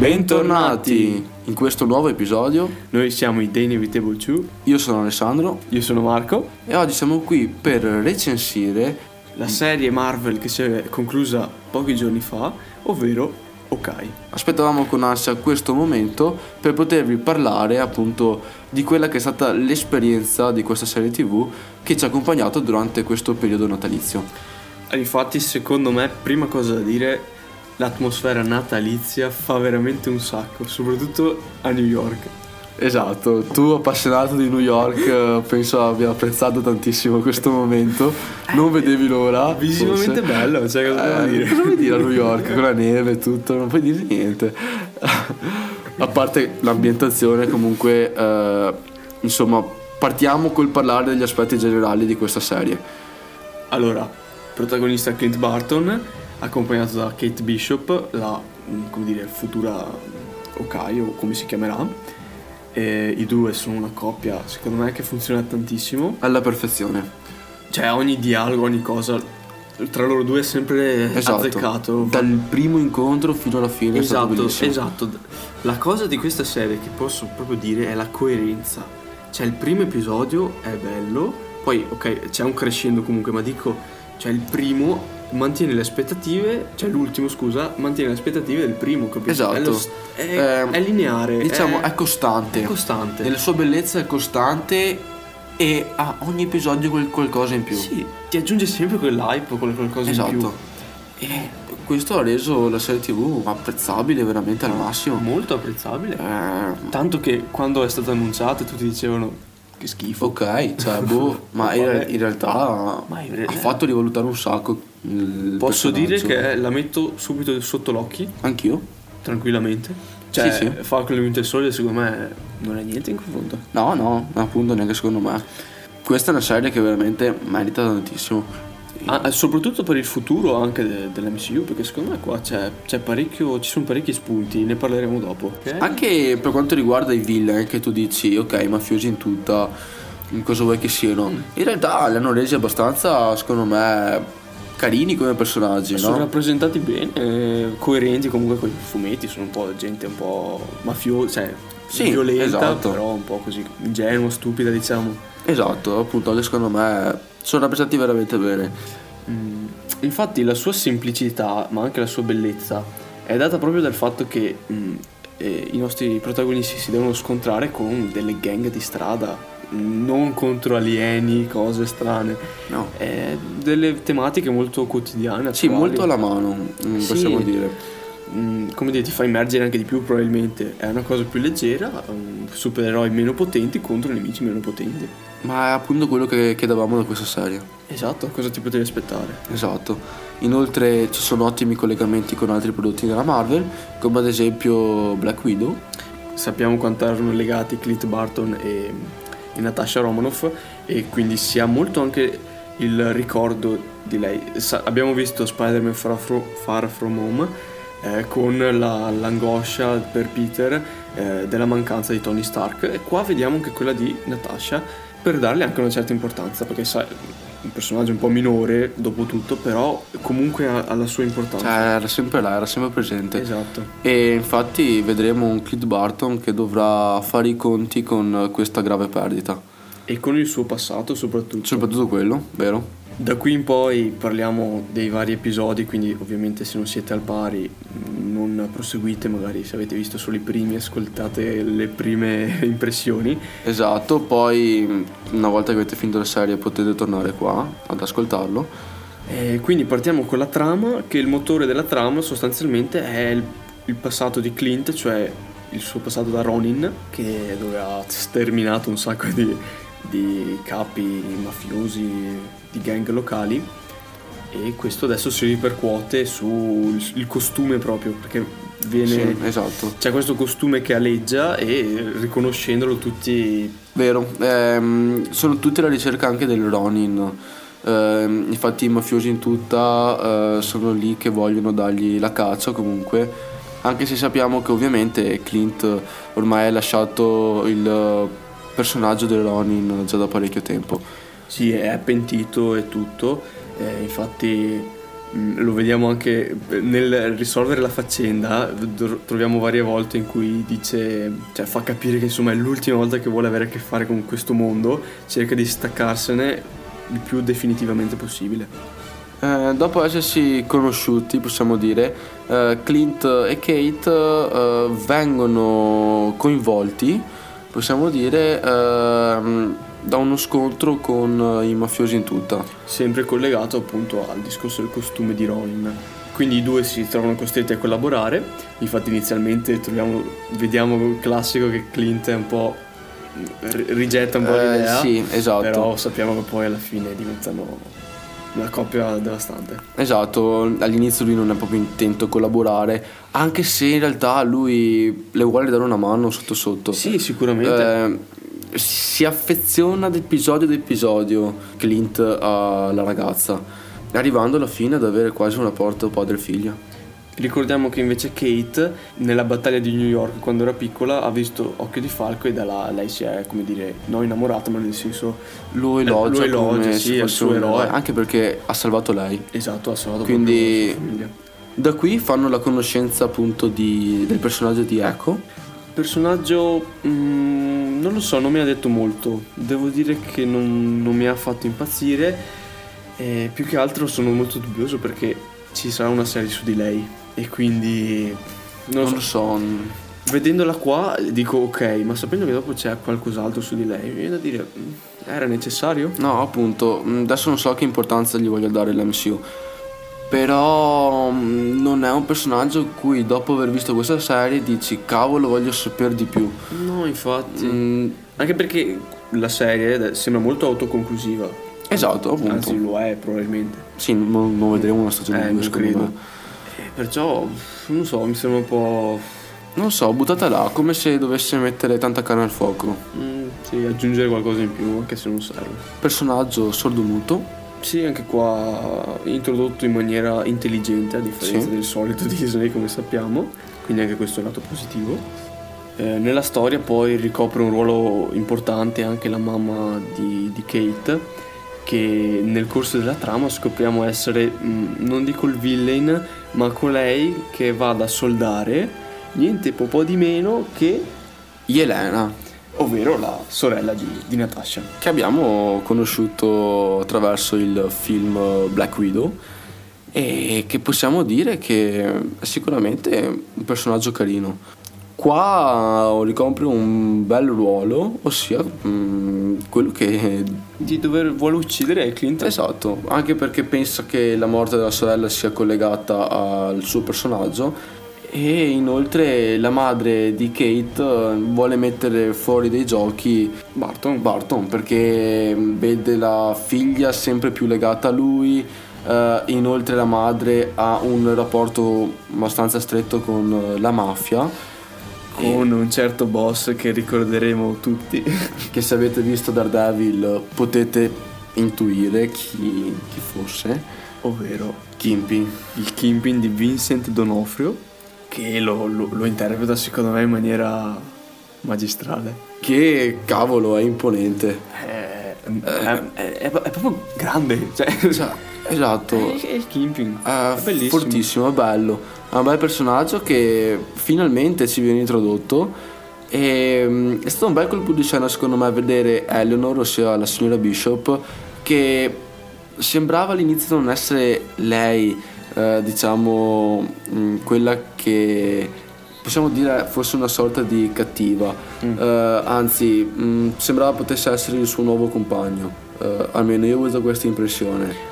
Bentornati in questo nuovo episodio. Noi siamo i The Inevitable 2, Io sono Alessandro io sono Marco. e oggi siamo qui per recensire La serie Marvel che si è conclusa pochi giorni fa, ovvero Okai. Aspettavamo con ansia questo momento per potervi parlare appunto di quella che è stata l'esperienza di questa serie tv che ci ha accompagnato durante questo periodo natalizio. Infatti, secondo me, prima cosa da dire, l'atmosfera natalizia fa veramente un sacco, soprattutto a New York. Esatto, tu appassionato di New York eh, penso abbia apprezzato tantissimo questo momento, non vedevi l'ora. Visivamente forse. bello, cioè cosa devo Eh, dire? Cosa vuoi dire a New York con la neve e tutto? Non puoi dire niente. a parte l'ambientazione, comunque, eh, insomma, partiamo col parlare degli aspetti generali di questa serie. Allora, protagonista Clint Barton, accompagnato da Kate Bishop, la, mm, come dire, futura Okai o come si chiamerà. E I due sono una coppia, secondo me, che funziona tantissimo. Alla perfezione. Cioè, ogni dialogo, ogni cosa tra loro due è sempre Esatto. azzeccato. Dal primo incontro fino alla fine è stato Esatto, esatto. La cosa di questa serie che posso proprio dire è la coerenza. Cioè, il primo episodio è bello, poi, ok, c'è un crescendo comunque, ma dico, cioè, il primo mantiene le aspettative, cioè l'ultimo, scusa, mantiene le aspettative del primo, capito? Esatto. È, lo s- è- Ehm, è lineare. Diciamo, è, è costante. è costante. Nella sua bellezza è costante e a ogni episodio quel qualcosa in più. Sì, ti aggiunge sempre quell'hype, quel qualcosa in più. Esatto. E questo ha reso la serie tv apprezzabile veramente al massimo. Molto apprezzabile. Eh, Tanto che quando è stato annunciato tutti dicevano che schifo. ok, cioè, boh, ma in, in realtà Ma in ha realtà- fatto rivalutare un sacco Posso dire che la metto subito sotto l'occhio, Anch'io? tranquillamente. Cioè, Sì, sì. Falcon e Winter Soldier secondo me non è niente in confronto. No, no, appunto neanche secondo me. Questa è una serie che veramente merita tantissimo. Ah, soprattutto per il futuro anche de- dell'MCU, perché secondo me qua c'è, c'è parecchio, ci sono parecchi spunti, ne parleremo dopo. ok? Anche per quanto riguarda i villain, che tu dici, ok, mafiosi in tutta, in cosa vuoi che siano. In realtà li hanno resi abbastanza, secondo me, carini come personaggi, Sono no? rappresentati bene, eh, coerenti comunque con i fumetti, sono un po' gente un po' mafiosa, cioè Sì, violenta, esatto. però un po' così ingenua, stupida diciamo. Esatto, appunto, anche secondo me sono rappresentati veramente bene. Mm, Infatti la sua semplicità, ma anche la sua bellezza, è data proprio dal fatto che mm, eh, i nostri protagonisti si devono scontrare con delle gang di strada, non contro alieni, cose strane, No. eh, delle tematiche molto quotidiane. Sì, attuali. molto alla mano, mm, Sì. possiamo dire. Mm, come dire, ti fa immergere anche di più probabilmente. È una cosa più leggera, um, supereroi meno potenti contro nemici meno potenti. Ma è appunto quello che chiedevamo da questa serie. Esatto, cosa ti potevi aspettare? Esatto. Inoltre ci sono ottimi collegamenti con altri prodotti della Marvel, come ad esempio Black Widow. sappiamo quanto erano legati Clint Barton e, e Natasha Romanoff e quindi si ha molto anche il ricordo di lei. Sa- abbiamo visto Spider-Man Far, Fro- Far From Home eh, con la- l'angoscia per Peter eh, della mancanza di Tony Stark e qua vediamo anche quella di Natasha per darle anche una certa importanza perché sai un personaggio un po' minore dopo tutto però comunque ha, ha la sua importanza Cioè, era sempre là, era sempre presente. esatto E infatti vedremo un Clint Barton che dovrà fare i conti con questa grave perdita. e con il suo passato soprattutto Soprattutto quello, vero? Da qui in poi parliamo dei vari episodi, quindi ovviamente se non siete al pari mh, non proseguite, magari se avete visto solo i primi ascoltate le prime impressioni. Esatto, poi una volta che avete finito la serie potete tornare qua ad ascoltarlo. E quindi partiamo con la trama, che il motore della trama sostanzialmente è il, il passato di Clint, cioè il suo passato da Ronin, che dove ha sterminato un sacco di, di capi mafiosi, di gang locali. E questo adesso si ripercuote sul costume proprio, perché viene... Sì, esatto. C'è questo costume che aleggia e riconoscendolo tutti... Vero, ehm, sono tutti alla ricerca anche del Ronin. Ehm, infatti i mafiosi in tutta eh, sono lì che vogliono dargli la caccia comunque. Anche se sappiamo che ovviamente Clint ormai ha lasciato il personaggio del Ronin già da parecchio tempo. Sì, è pentito e tutto, eh, infatti Mm, lo vediamo anche nel risolvere la faccenda, troviamo varie volte in cui dice, cioè fa capire che insomma è l'ultima volta che vuole avere a che fare con questo mondo, cerca di staccarsene il più definitivamente possibile. Eh, dopo essersi conosciuti, possiamo dire, eh, Clint e Kate eh, vengono coinvolti, possiamo dire, ehm, da uno scontro con i mafiosi in tutta. Sempre collegato appunto al discorso del costume di Ronin. Quindi i due si trovano costretti a collaborare, infatti inizialmente troviamo, vediamo il classico che Clint è un po' rigetta un po' eh, l'idea, sì, esatto. però sappiamo che poi alla fine diventano una coppia devastante. Esatto, all'inizio lui non è proprio intento a collaborare, anche se in realtà lui le vuole dare una mano sotto sotto. Sì, sicuramente. Eh, si affeziona ad episodio ad episodio Clint alla ragazza, arrivando alla fine ad avere quasi un rapporto padre-figlio. Ricordiamo che invece Kate nella battaglia di New York quando era piccola ha visto Occhio di Falco e da là lei si è come dire non innamorata ma nel senso lo elogia, lo elogia sì, è il suo eroe. anche perché ha salvato lei. Esatto ha salvato quindi la famiglia. da qui fanno la conoscenza appunto di, del personaggio di Echo. Personaggio mm, non lo so non mi ha detto molto. Devo dire che non, non mi ha fatto impazzire. E più che altro sono molto dubbioso perché ci sarà una serie su di lei e quindi non, non lo so. Vedendola qua dico ok, ma sapendo che dopo c'è qualcos'altro su di lei, mi viene da dire mm, era necessario? No, appunto, mm, adesso non so che importanza gli voglio dare l'MCU. Però mm, non è un personaggio cui dopo aver visto questa serie dici cavolo voglio sapere di più. No, infatti. Mm. Anche perché la serie sembra molto autoconclusiva. Esatto, appunto. Anzi lo è probabilmente. Sì, non, non vedremo una stagione eh, 2 secondo me. Perciò, non so, mi sembra un po'... Non so, buttata là, come se dovesse mettere tanta carne al fuoco. Mm, sì, aggiungere qualcosa in più, anche se non serve. Personaggio sordomuto. Sì, anche qua introdotto in maniera intelligente, a differenza sì. del solito Disney, come sappiamo. Quindi anche questo è un lato positivo. Eh, nella storia poi ricopre un ruolo importante anche la mamma di, di Kate che nel corso della trama scopriamo essere, mm, non dico il villain, ma colei che va a soldare niente po' di meno che Yelena, ovvero la sorella di, di Natasha. Che abbiamo conosciuto attraverso il film Black Widow e che possiamo dire che è sicuramente un personaggio carino. Qua ricopre un bel ruolo, ossia mh, mm, quello che... Di dover vuole uccidere Clint. Esatto, anche perché pensa che la morte della sorella sia collegata al suo personaggio e inoltre la madre di Kate eh, vuole mettere fuori dei giochi Barton, Barton perché vede la figlia sempre più legata a lui. Uh, inoltre la madre ha un rapporto abbastanza stretto con la mafia con un certo boss che ricorderemo tutti. che se avete visto Daredevil potete intuire chi, chi fosse. Ovvero Kimpin. Il Kimpin di Vincent Donofrio, che lo, lo, lo interpreta secondo me in maniera magistrale. Che cavolo è imponente. È, è, è, è proprio grande. Cioè, esatto. È, il Kimpin. È, è bellissimo. Fortissimo, è bello è un bel personaggio che finalmente ci viene introdotto e mm, è stato un bel colpo di scena secondo me vedere Eleanor, ossia la signora Bishop, che sembrava all'inizio non essere lei, eh, diciamo, mm, quella che possiamo dire fosse una sorta di cattiva, mm. eh, anzi mh, sembrava potesse essere il suo nuovo compagno, eh, almeno io ho avuto questa impressione.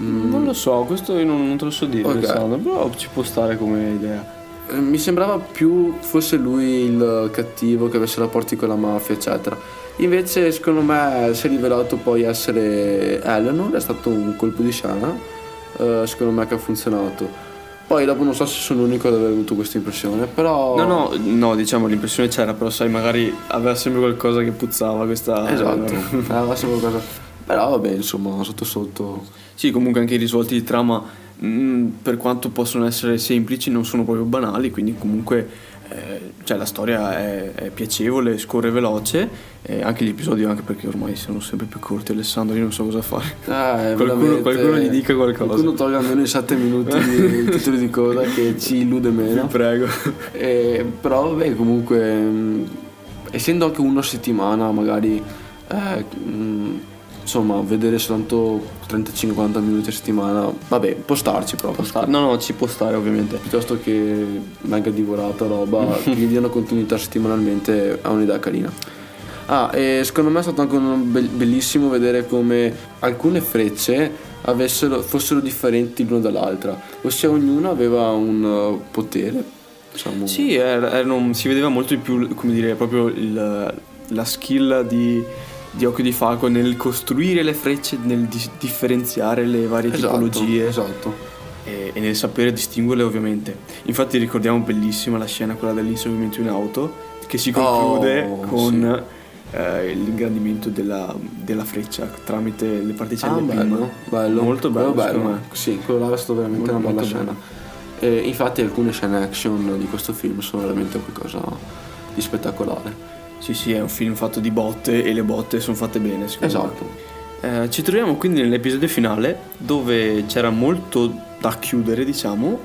Mm. Non lo so, questo io non, non te lo so dire, okay. Alessandro, però ci può stare come idea. Eh, mi sembrava più fosse lui il cattivo che avesse rapporti con la mafia, eccetera. Invece, secondo me, si è rivelato poi essere Eleanor, è stato un colpo di scena, eh, secondo me che ha funzionato. Poi dopo non so se sono l'unico ad aver avuto questa impressione, però... No, no, no, diciamo l'impressione c'era, però sai, magari aveva sempre qualcosa che puzzava questa... Esatto, aveva sempre qualcosa... Però vabbè, insomma, sotto sotto. Sì, comunque anche i risvolti di trama, mh, mm, per quanto possono essere semplici, non sono proprio banali, quindi comunque eh, cioè la storia è, è piacevole, scorre veloce, eh, anche gli episodi, anche perché ormai sono sempre più corti, Alessandro, io non so cosa fare. Ah, qualcuno, qualcuno, gli dica qualcosa. Qualcuno tolga almeno i 7 minuti di titoli di coda che ci illude meno. Vi prego. Eh, però vabbè, comunque, mh, essendo anche una settimana, magari... Eh, mh, insomma, vedere soltanto 35-40 minuti a settimana, vabbè, può starci però. Può stare. No, no, ci può stare ovviamente. Piuttosto che mega divorata roba, che gli diano continuità settimanalmente è un'idea carina. Ah, e secondo me è stato anche bellissimo vedere come alcune frecce avessero, fossero differenti l'una dall'altra, ossia ognuna aveva un uh, potere. Diciamo. Sì, era, era, si vedeva molto di più, come dire, proprio il, la skill di di Occhio di Falco nel costruire le frecce, nel di- differenziare le varie esatto, tipologie. Esatto. E, e, nel sapere distinguerle ovviamente. Infatti ricordiamo bellissima la scena, quella dell'inseguimento in auto, che si conclude oh, con sì. eh, l'ingrandimento della, della, freccia tramite le particelle ah, bello, bello, Molto bello, bello. bello. Sì, quello là è stato veramente molto, una bella scena. E infatti alcune scene action di questo film sono veramente qualcosa di spettacolare. Sì, sì, è un film fatto di botte e le botte sono fatte bene, secondo esatto. me. Eh, ci troviamo quindi nell'episodio finale dove c'era molto da chiudere, diciamo,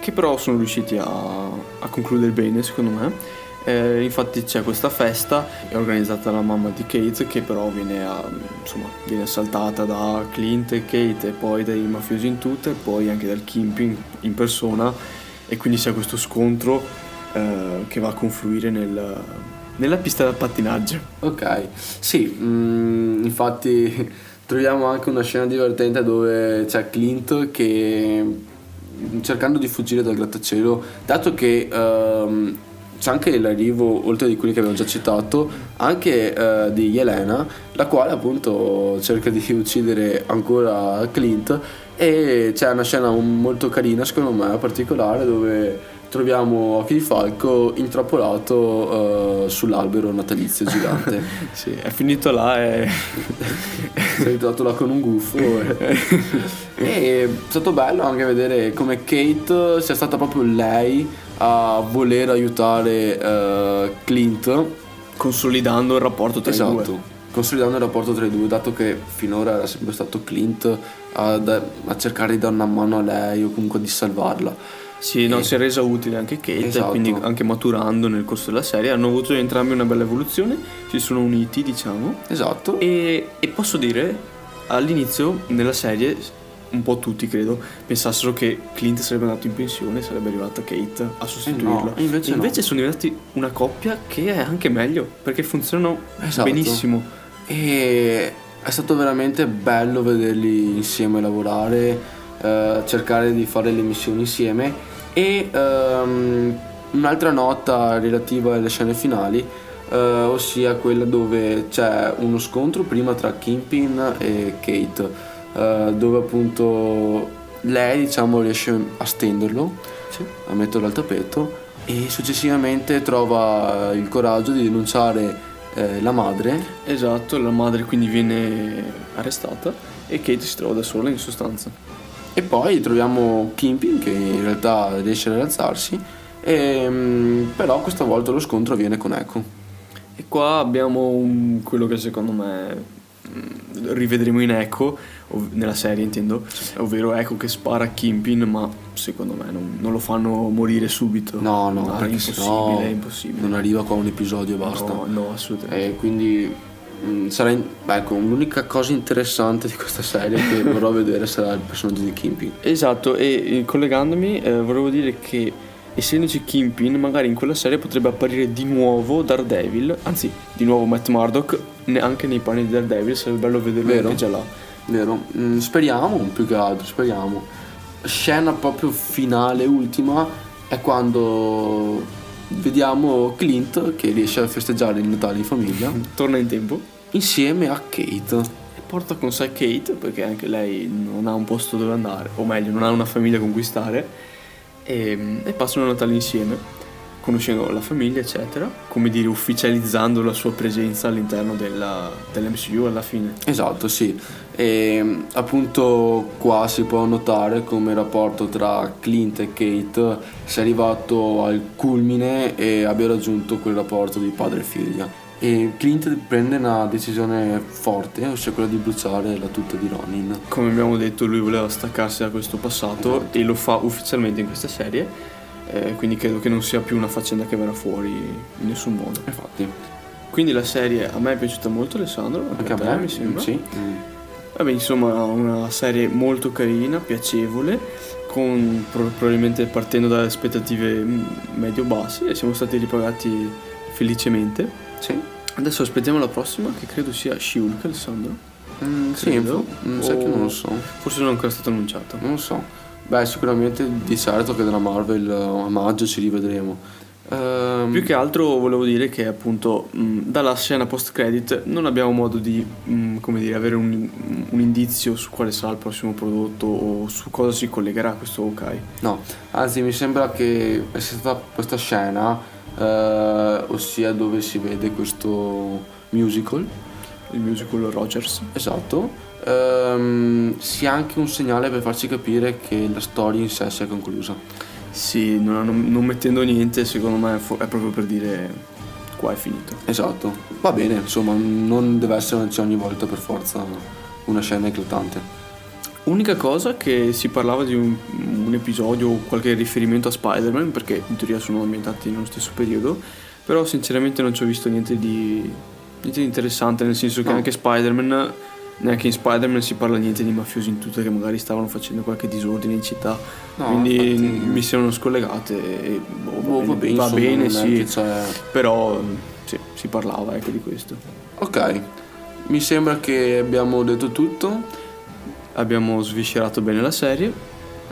che però sono riusciti a, a concludere bene, secondo me. Eh, infatti c'è questa festa, è organizzata dalla mamma di Kate, che però viene, a, insomma, viene assaltata da Clint e Kate e poi dai mafiosi in tutto e poi anche dal Kimping in persona e quindi c'è questo scontro eh, che va a confluire nel, nella pista da pattinaggio. Ok, sì, mh, mm, infatti troviamo anche una scena divertente dove c'è Clint che cercando di fuggire dal grattacielo, dato che um, c'è anche l'arrivo, oltre di quelli che abbiamo già citato, anche uh, di Elena, la quale appunto cerca di uccidere ancora Clint e c'è una scena molto carina secondo me, particolare, dove troviamo di Falco intrappolato uh, sull'albero natalizio gigante. sì, è finito là e... si è ritrovato là con un gufo. E... e è stato bello anche vedere come Kate sia stata proprio lei a voler aiutare uh, Clint. Consolidando il rapporto tra esatto. i due. Consolidando il rapporto tra i due, dato che finora era sempre stato Clint a, a cercare di dare una mano a lei o comunque di salvarla sì, no, si è resa utile anche Kate, esatto. quindi anche maturando nel corso della serie hanno avuto entrambi una bella evoluzione, si sono uniti diciamo. Esatto. E, e posso dire, all'inizio nella serie, un po' tutti credo, pensassero che Clint sarebbe andato in pensione e sarebbe arrivata Kate a sostituirlo. Eh no, invece, invece no. sono diventati una coppia che è anche meglio, perché funzionano esatto. benissimo. E è stato veramente bello vederli insieme lavorare, eh, cercare di fare le missioni insieme e um, un'altra nota relativa alle scene finali, uh, ossia quella dove c'è uno scontro prima tra Kimpin e Kate, uh, dove appunto lei diciamo riesce a stenderlo, sì. a metterlo al tappeto e successivamente trova il coraggio di denunciare eh, la madre. Esatto, la madre quindi viene arrestata e Kate si trova da sola in sostanza. E poi troviamo Kimping che in realtà riesce a rialzarsi, e, ehm, però questa volta lo scontro avviene con Echo. E qua abbiamo un, quello che secondo me mm, rivedremo in Echo, nella serie intendo, ovvero Echo che spara a Kimpin, ma secondo me non, non, lo fanno morire subito. No, no, no è impossibile, no, è impossibile. Non arriva qua un episodio e basta. No, no, assolutamente. E quindi sarà in, beh, ecco, l'unica cosa interessante di questa serie che vorrò vedere sarà il personaggio di Kimpin. Esatto, e collegandomi eh, volevo dire che essendoci Kimpin, magari in quella serie potrebbe apparire di nuovo Daredevil, anzi, di nuovo Matt Murdock, anche nei panni di Daredevil, sarebbe bello vederlo Vero. anche già là. Vero, mm, speriamo, più che altro, speriamo. Scena proprio finale, ultima, è quando vediamo Clint che riesce a festeggiare il Natale in famiglia. Torna in tempo insieme a Kate. E porta con sé Kate perché anche lei non ha un posto dove andare, o meglio, non ha una famiglia con cui stare, e, e passano il Natale insieme. Conoscendo la famiglia, eccetera, come dire, ufficializzando la sua presenza all'interno della, dell'MCU alla fine. Esatto, sì. E appunto qua si può notare come il rapporto tra Clint e Kate sia arrivato al culmine e abbia raggiunto quel rapporto di padre e figlia. E Clint prende una decisione forte, ossia quella di bruciare la tuta di Ronin. Come abbiamo detto, lui voleva staccarsi da questo passato Esatto. e lo fa ufficialmente in questa serie. Eh, quindi credo che non sia più una faccenda che verrà fuori in nessun modo. Infatti, Quindi la serie a me è piaciuta molto, Alessandro. Anche, anche a me mi sembra. Sì. Mm. Vabbè, insomma, una serie molto carina, piacevole, con pro- probabilmente partendo dalle aspettative mm, medio-basse e siamo stati ripagati felicemente. Sì. Adesso aspettiamo la prossima, che credo sia Shulk, Alessandro. Mm, sì, Credo. mm, sai che non lo so. Forse non è ancora stato annunciato. Non lo so. Beh, sicuramente di certo che della Marvel eh, a maggio ci rivedremo. Ehm, Più che altro volevo dire che appunto mh, dalla scena post credit non abbiamo modo di mh, come dire, avere un, un indizio su quale sarà il prossimo prodotto o su cosa si collegherà questo Hawkeye. No, anzi mi sembra che è stata questa scena, eh, ossia dove si vede questo musical, Il musical Rogers. esatto, ehm, sia anche un segnale per farci capire che la storia in sé sia conclusa. Sì, non, non- mettendo niente, secondo me è, fo- è proprio per dire qua è finito. Esatto, va bene, insomma, non deve essere cioè, ogni volta per forza una scena eclatante. Unica cosa che si parlava di un, un episodio o qualche riferimento a Spider-Man, perché in teoria sono ambientati nello stesso periodo, però sinceramente non ci ho visto niente di, niente di interessante, nel senso che No. anche Spider-Man, neanche in Spider-Man si parla niente di mafiosi in tutte che magari stavano facendo qualche disordine in città, No, quindi infatti- mi sembrano scollegate e boh, va Boh, bene, va bene, va bene, sì, c'è- però sì, si parlava ecco di questo. Ok, mi sembra che abbiamo detto tutto. abbiamo sviscerato bene la serie.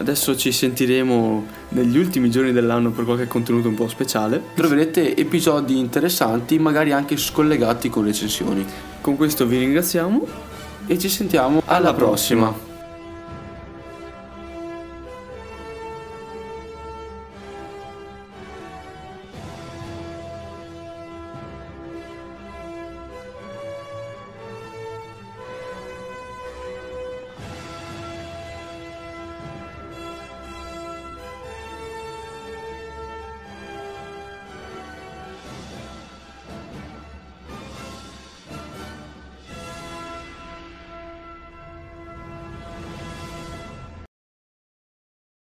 Adesso ci sentiremo negli ultimi giorni dell'anno per qualche contenuto un po' speciale. Troverete episodi interessanti, magari anche scollegati con recensioni. Con questo vi ringraziamo. E ci sentiamo alla, Alla prossima. prossima.